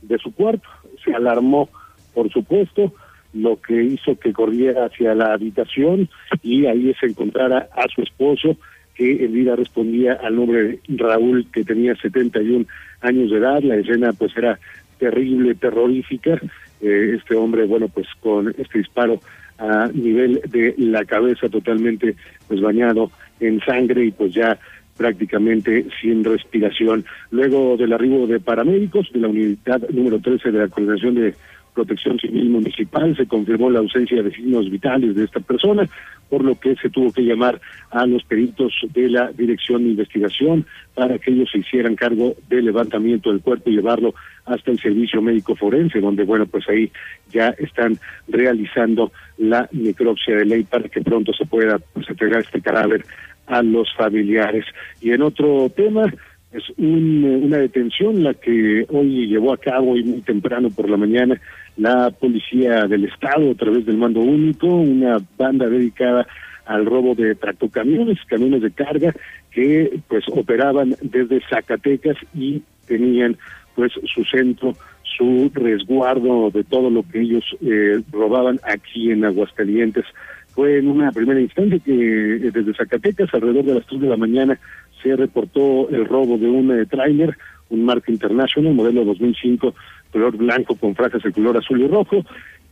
de su cuarto. Se alarmó, por supuesto, lo que hizo que corriera hacia la habitación y ahí se encontrara a su esposo, que en vida respondía al nombre de Raúl, que tenía 71 años de edad. La escena pues era terrible, terrorífica. Eh, este hombre, bueno, pues con este disparo a nivel de la cabeza totalmente pues bañado en sangre y pues ya prácticamente sin respiración. Luego del arribo de paramédicos de la unidad número 13 de la Coordinación de Protección Civil Municipal, se confirmó la ausencia de signos vitales de esta persona, por lo que se tuvo que llamar a los peritos de la Dirección de Investigación para que ellos se hicieran cargo del levantamiento del cuerpo y llevarlo hasta el servicio médico forense, donde, bueno, pues ahí ya están realizando la necropsia de ley para que pronto se pueda pues, entregar este cadáver a los familiares. Y en otro tema, es una detención la que hoy llevó a cabo y muy temprano por la mañana la policía del estado a través del mando único, una banda dedicada al robo de tractocamiones, camiones de carga que pues operaban desde Zacatecas y tenían pues su centro, su resguardo de todo lo que ellos eh, robaban aquí en Aguascalientes. Fue en una primera instancia que eh, desde Zacatecas, alrededor de las 3 de la mañana, se reportó el robo de un eh, un Mark International, modelo 2005, color blanco con franjas de color azul y rojo,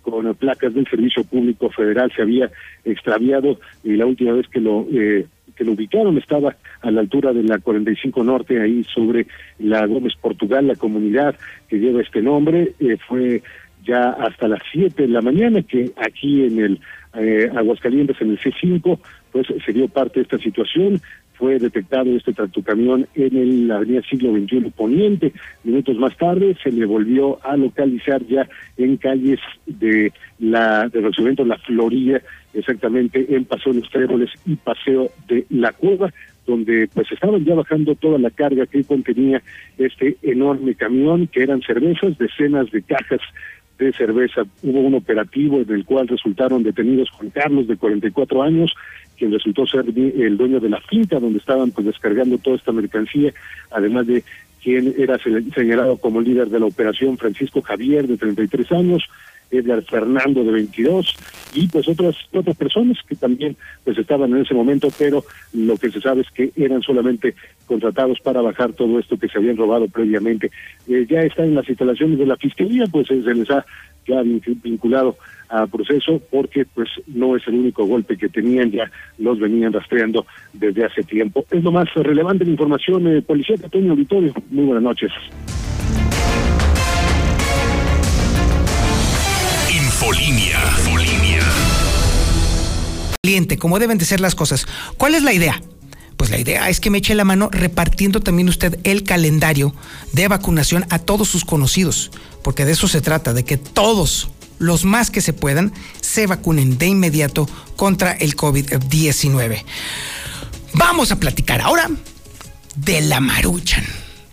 con placas del Servicio Público Federal se había extraviado y la última vez que lo eh, que lo ubicaron estaba a la altura de la 45 Norte, ahí sobre la Gómez Portugal, la comunidad que lleva este nombre, eh, fue ya hasta las 7 de la mañana que aquí en el eh, Aguascalientes, en el C5, pues se dio parte de esta situación, fue detectado este tractocamión en la avenida siglo XXI Poniente. Minutos más tarde se le volvió a localizar ya en calles de la de La Florida, exactamente en Paseo de los Tréboles y Paseo de la Cueva donde pues estaban ya bajando toda la carga que contenía este enorme camión, que eran cervezas, decenas de cajas de cerveza. Hubo un operativo en el cual resultaron detenidos Juan Carlos, de 44 años, quien resultó ser el dueño de la finca donde estaban pues descargando toda esta mercancía, además de quien era señalado como líder de la operación, Francisco Javier, de 33 años, Edgar Fernando de 22 y pues otras otras personas que también pues estaban en ese momento, pero lo que se sabe es que eran solamente contratados para bajar todo esto que se habían robado previamente. Eh, ya están en las instalaciones de la fiscalía, pues eh, se les ha ya vinculado a proceso porque pues no es el único golpe que tenían, ya los venían rastreando desde hace tiempo. Es lo más relevante la información, eh, Policía Antonio Auditorio. Muy buenas noches. Infolinia. Infolinia. Cliente, como deben de ser las cosas. ¿Cuál es la idea? Pues la idea es que me eche la mano repartiendo también usted el calendario de vacunación a todos sus conocidos, porque de eso se trata, de que todos, los más que se puedan, se vacunen de inmediato contra el COVID-19. Vamos a platicar ahora de la Maruchan.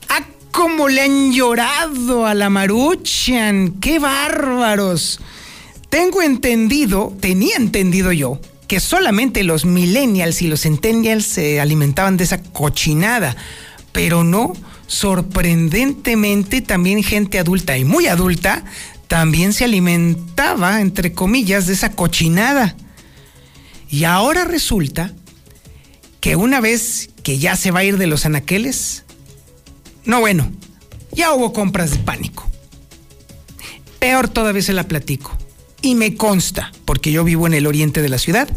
¡Ah, cómo le han llorado a la Maruchan! ¡Qué bárbaros! Tengo entendido, tenía entendido yo, que solamente los millennials y los centennials se alimentaban de esa cochinada, pero no, sorprendentemente también gente adulta y muy adulta también se alimentaba, entre comillas, de esa cochinada. Y ahora resulta que una vez que ya se va a ir de los anaqueles, no bueno, ya hubo compras de pánico. Peor todavía se la platico. Y me consta, porque yo vivo en el oriente de la ciudad,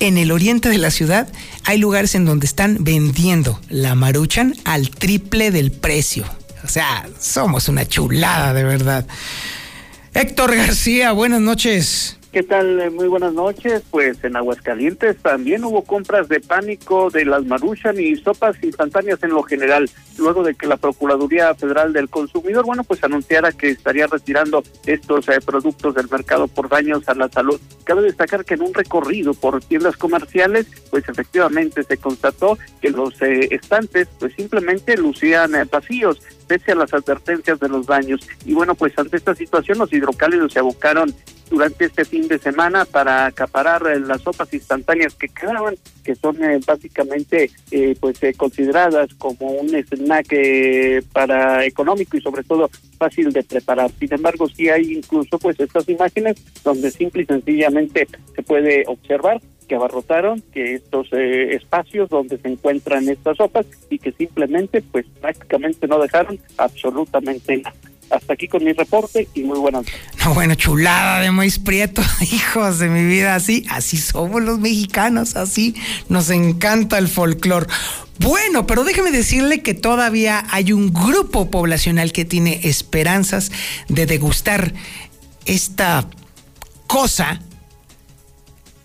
en el oriente de la ciudad hay lugares en donde están vendiendo la maruchan al triple del precio. O sea, somos una chulada de verdad. Héctor García, buenas noches. ¿Qué tal? Eh, muy buenas noches. Pues en Aguascalientes también hubo compras de pánico de las maruchan y sopas instantáneas en lo general, luego de que la Procuraduría Federal del Consumidor, bueno, pues anunciara que estaría retirando estos eh, productos del mercado por daños a la salud. Cabe destacar que en un recorrido por tiendas comerciales, pues efectivamente se constató que los eh, estantes pues simplemente lucían vacíos pese a las advertencias de los daños. Y bueno, pues ante esta situación los hidrocálidos se abocaron durante este fin de semana para acaparar eh, las sopas instantáneas que quedaban, que son eh, básicamente eh, pues consideradas como un snack para económico y sobre todo fácil de preparar. Sin embargo, sí hay incluso pues estas imágenes donde simple y sencillamente se puede observar que abarrotaron que estos espacios donde se encuentran estas sopas y que simplemente pues prácticamente no dejaron absolutamente nada. Hasta aquí con mi reporte y muy buenas. No, bueno, chulada de maíz prieto, hijos de mi vida, así, así somos los mexicanos, así nos encanta el folclor. Bueno, pero déjeme decirle que todavía hay un grupo poblacional que tiene esperanzas de degustar esta cosa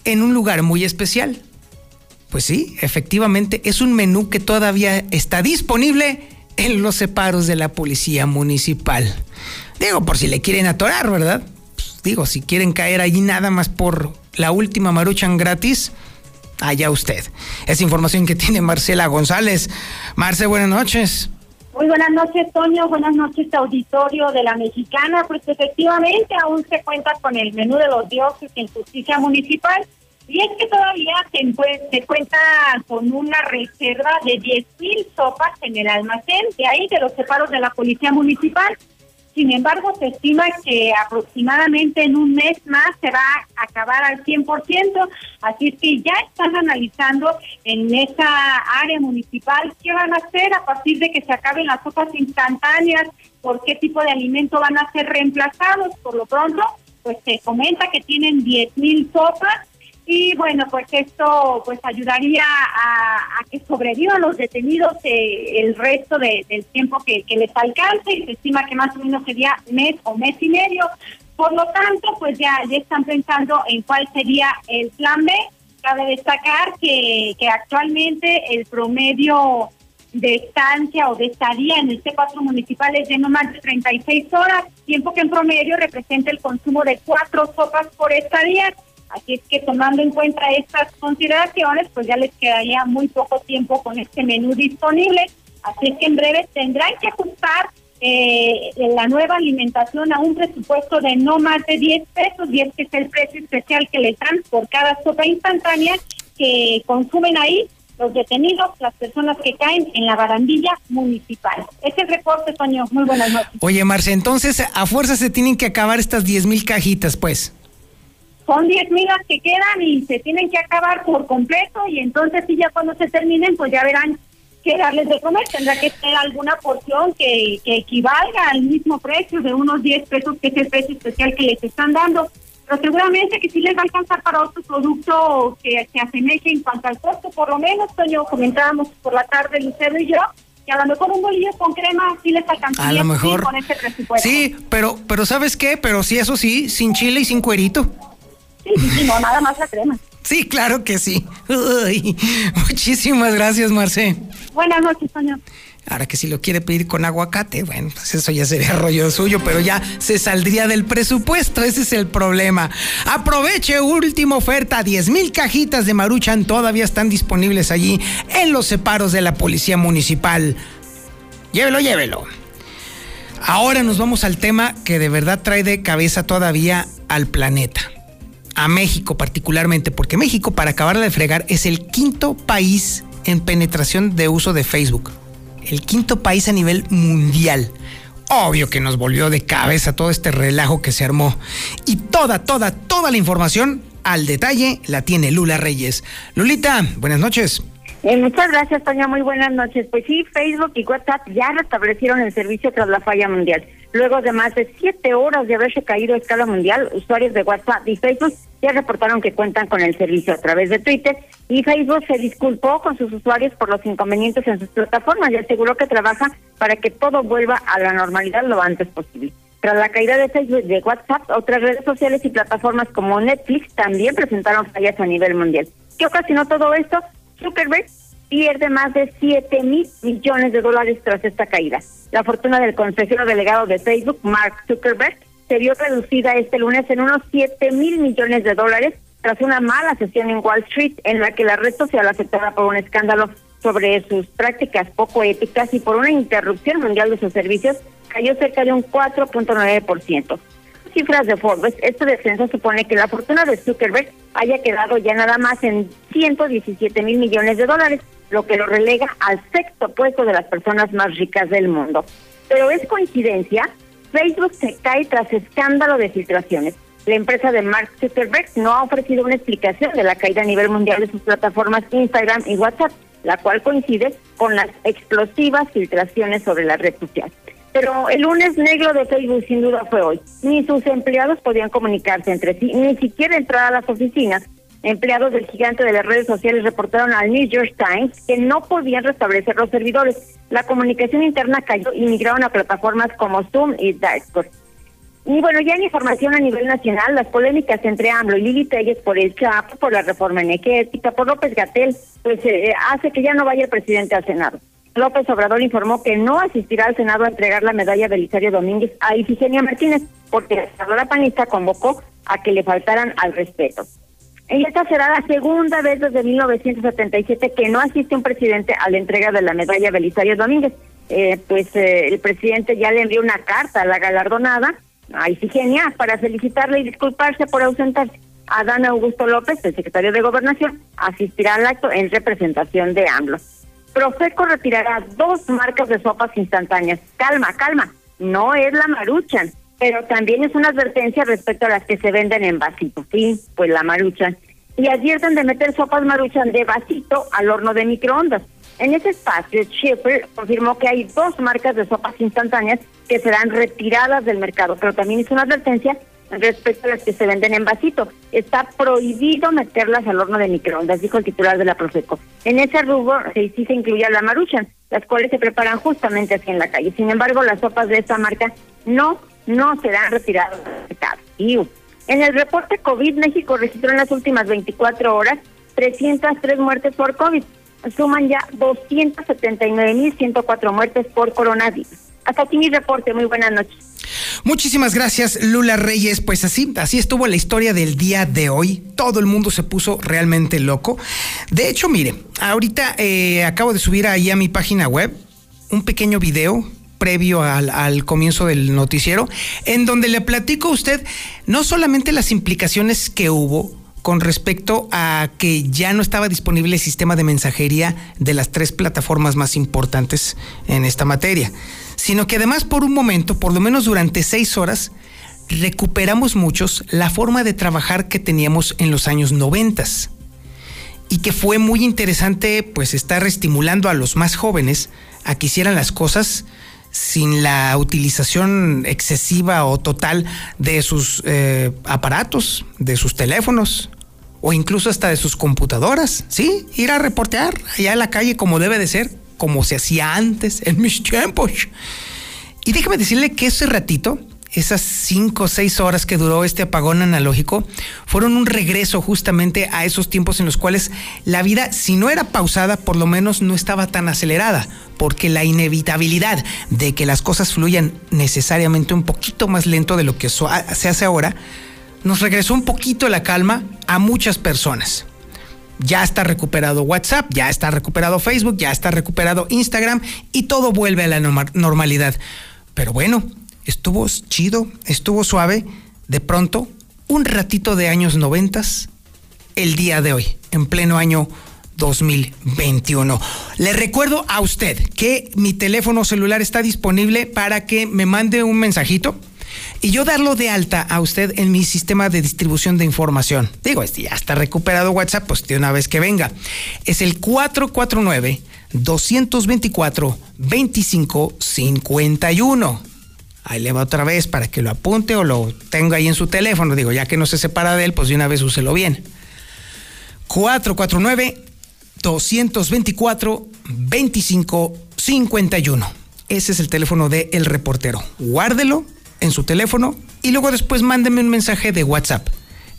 en un lugar muy especial. Pues sí, efectivamente es un menú que todavía está disponible en los separos de la policía municipal. Digo, por si le quieren atorar, ¿verdad? Pues, digo, si quieren caer allí nada más por la última maruchan gratis, allá usted. Es información que tiene Marcela González. Marce, buenas noches. Muy buenas noches, Toño. Buenas noches, auditorio de la Mexicana. Pues efectivamente aún se cuenta con el menú de los dioses en justicia municipal y es que todavía se, cuenta con una reserva de 10.000 sopas en el almacén, de ahí de los separos de la Policía Municipal. Sin embargo, se estima que aproximadamente en un mes más se va a acabar al 100%, así es que ya están analizando en esa área municipal qué van a hacer a partir de que se acaben las sopas instantáneas, por qué tipo de alimento van a ser reemplazados. Por lo pronto, pues se comenta que tienen 10.000 sopas y bueno, pues esto pues ayudaría a, que sobrevivan los detenidos eh, el resto del tiempo que, les alcance y se estima que más o menos sería mes o mes y medio. Por lo tanto, pues ya, ya están pensando en cuál sería el plan B. Cabe destacar que, que actualmente el promedio de estancia o de estadía en el C4 municipal es de no más de 36 horas, tiempo que en promedio representa el consumo de cuatro sopas por estadía. Así es que tomando en cuenta estas consideraciones, pues ya les quedaría muy poco tiempo con este menú disponible. Así es que en breve tendrán que ajustar eh, la nueva alimentación a un presupuesto de no más de 10 pesos, y es que es el precio especial que les dan por cada sopa instantánea que consumen ahí los detenidos, las personas que caen en la barandilla municipal. Ese es el reporte, Toño. Muy buenas noches. Oye, Marce, entonces a fuerza se tienen que acabar estas 10 mil cajitas, pues son 10 migas que quedan y se tienen que acabar por completo y entonces sí ya cuando se terminen pues ya verán qué darles de comer. Tendrá que ser alguna porción que, que equivalga al mismo precio de unos 10 pesos que es el precio especial que les están dando. Pero seguramente que sí les va a alcanzar para otro producto que se asemeje en cuanto al costo, por lo menos, Toño, comentábamos por la tarde Lucero y yo, a lo mejor un bolillo con crema sí les alcanzaría a lo mejor. con ese presupuesto. Sí, pero, pero ¿sabes qué? Pero sí, eso sí, sin chile y sin cuerito. Sí, no, nada más la crema. Sí, claro que sí. muchísimas gracias, Marce. Buenas noches, Toño. Ahora que si lo quiere pedir con aguacate, bueno, pues eso ya sería rollo suyo, pero ya se saldría del presupuesto, ese es el problema. Aproveche, última oferta, 10 mil cajitas de Maruchan todavía están disponibles allí en los separos de la Policía Municipal. Llévelo, llévelo. Ahora nos vamos al tema que de verdad trae de cabeza todavía al planeta. A México particularmente, porque México, para acabar de fregar, es el quinto país en penetración de uso de Facebook. El quinto país a nivel mundial. Obvio que nos volvió de cabeza todo este relajo que se armó. Y toda, toda, toda la información al detalle la tiene Lula Reyes. Lulita, buenas noches. Eh, muchas gracias, Toña. Muy buenas noches. Pues sí, Facebook y WhatsApp ya restablecieron el servicio tras la falla mundial. Luego de más de siete horas de haberse caído a escala mundial, usuarios de WhatsApp y Facebook ya reportaron que cuentan con el servicio a través de Twitter y Facebook se disculpó con sus usuarios por los inconvenientes en sus plataformas y aseguró que trabaja para que todo vuelva a la normalidad lo antes posible. Tras la caída de Facebook de WhatsApp, otras redes sociales y plataformas como Netflix también presentaron fallas a nivel mundial. ¿Qué ocasionó todo esto? Zuckerberg pierde más de 7 mil millones de dólares tras esta caída. La fortuna del consejero delegado de Facebook, Mark Zuckerberg, se vio reducida este lunes en unos 7 mil millones de dólares tras una mala sesión en Wall Street en la que la red social afectada por un escándalo sobre sus prácticas poco éticas y por una interrupción mundial de sus servicios cayó cerca de un 4.9% cifras de Forbes, este descenso supone que la fortuna de Zuckerberg haya quedado ya nada más en 117 mil millones de dólares, lo que lo relega al sexto puesto de las personas más ricas del mundo. Pero es coincidencia, Facebook se cae tras escándalo de filtraciones. La empresa de Mark Zuckerberg no ha ofrecido una explicación de la caída a nivel mundial de sus plataformas Instagram y WhatsApp, la cual coincide con las explosivas filtraciones sobre la red social. Pero el lunes negro de Facebook sin duda fue hoy. Ni sus empleados podían comunicarse entre sí, ni siquiera entrar a las oficinas. Empleados del gigante de las redes sociales reportaron al New York Times que no podían restablecer los servidores. La comunicación interna cayó y migraron a plataformas como Zoom y Discord. Y bueno, ya en información a nivel nacional, las polémicas entre AMLO y Lili Telles por el CHAP, por la reforma energética, por López Gatel, pues eh, hace que ya no vaya el presidente al Senado. López Obrador informó que no asistirá al Senado a entregar la medalla Belisario Domínguez a Ifigenia Martínez, porque la senadora panista convocó a que le faltaran al respeto. Y esta será la segunda vez desde 1977 que no asiste un presidente a la entrega de la medalla Belisario Domínguez. Eh, pues eh, el presidente ya le envió una carta a la galardonada, a Ifigenia, para felicitarle y disculparse por ausentarse. Adán Augusto López, el secretario de Gobernación, asistirá al acto en representación de AMLO. Profeco retirará dos marcas de sopas instantáneas. Calma, calma, no es la maruchan, pero también es una advertencia respecto a las que se venden en vasito. Sí, pues la maruchan. Y advierten de meter sopas maruchan de vasito al horno de microondas. En ese espacio, Schiffer confirmó que hay dos marcas de sopas instantáneas que serán retiradas del mercado, pero también hizo una advertencia respecto a las que se venden en vasito. Está prohibido meterlas al horno de microondas, dijo el titular de la Profeco. En ese rubro sí, se incluía la maruchan, las cuales se preparan justamente así en la calle. Sin embargo, las sopas de esta marca no, no serán retiradas mercado. En el reporte COVID, México registró en las últimas 24 horas 303 muertes por COVID. Suman ya 279.104 muertes por coronavirus. Hasta aquí mi reporte. Muy buenas noches. Muchísimas gracias, Lula Reyes. Pues así, así estuvo la historia del día de hoy. Todo el mundo se puso realmente loco. De hecho, mire, ahorita eh, acabo de subir ahí a mi página web un pequeño video previo al, al, comienzo del noticiero, en donde le platico a usted no solamente las implicaciones que hubo con respecto a que ya no estaba disponible el sistema de mensajería de las tres plataformas más importantes en esta materia, sino que además por un momento, por lo menos durante seis horas, recuperamos muchos la forma de trabajar que teníamos en los años noventas. Y que fue muy interesante pues estar estimulando a los más jóvenes a que hicieran las cosas sin la utilización excesiva o total de sus eh, aparatos, de sus teléfonos o incluso hasta de sus computadoras, ¿sí? Ir a reportear allá en la calle como debe de ser, como se hacía antes, en mis tiempos. Y déjame decirle que ese ratito esas cinco o seis horas que duró este apagón analógico, fueron un regreso justamente a esos tiempos en los cuales la vida, si no era pausada, por lo menos no estaba tan acelerada, porque la inevitabilidad de que las cosas fluyan necesariamente un poquito más lento de lo que se hace ahora, nos regresó un poquito la calma a muchas personas. Ya está recuperado WhatsApp, ya está recuperado Facebook, ya está recuperado Instagram y todo vuelve a la normalidad. Pero bueno, estuvo chido, estuvo suave. De pronto, un ratito de años noventas, el día de hoy, en pleno año 2021. Le recuerdo a usted que mi teléfono celular está disponible para que me mande un mensajito y yo darlo de alta a usted en mi sistema de distribución de información. Digo, este ya está recuperado WhatsApp, pues de una vez que venga. Es el 449 224 2551. Ahí le va otra vez para que lo apunte o lo tenga ahí en su teléfono. Digo, ya que no se separa de él, pues de una vez úselo bien. 449 224 2551. Ese es el teléfono de El Reportero. Guárdelo en su teléfono y luego después mándeme un mensaje de WhatsApp.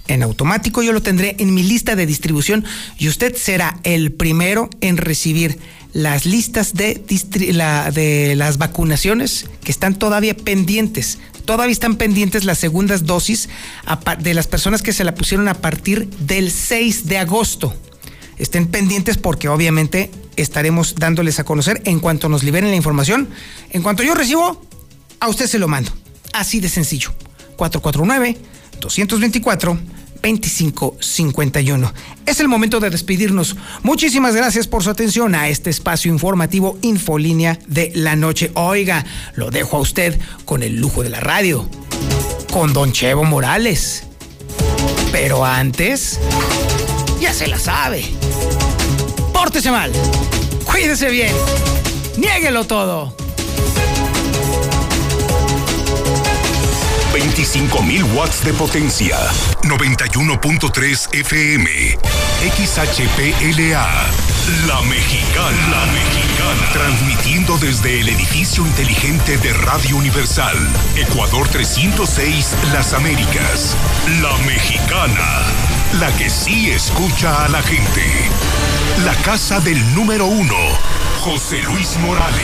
En automático yo lo tendré en mi lista de distribución y usted será el primero en recibir las listas de, de las vacunaciones que están todavía pendientes. Todavía están pendientes las segundas dosis de las personas que se la pusieron a partir del 6 de agosto. Estén pendientes porque obviamente estaremos dándoles a conocer en cuanto nos liberen la información. En cuanto yo recibo, a usted se lo mando. Así de sencillo. 449-224-2551. Es el momento de despedirnos. Muchísimas gracias por su atención a este espacio informativo Infolínea de la noche. Oiga, lo dejo a usted con el lujo de la radio. Con Don Chevo Morales. Pero antes, ya se la sabe. Pórtese mal. Cuídese bien. Niéguelo todo. 25.000 watts de potencia. 91.3 FM. XHPLA. La Mexicana. La Mexicana. Transmitiendo desde el edificio inteligente de Radio Universal. Ecuador 306, Las Américas. La Mexicana. La que sí escucha a la gente. La casa del número uno. José Luis Morales.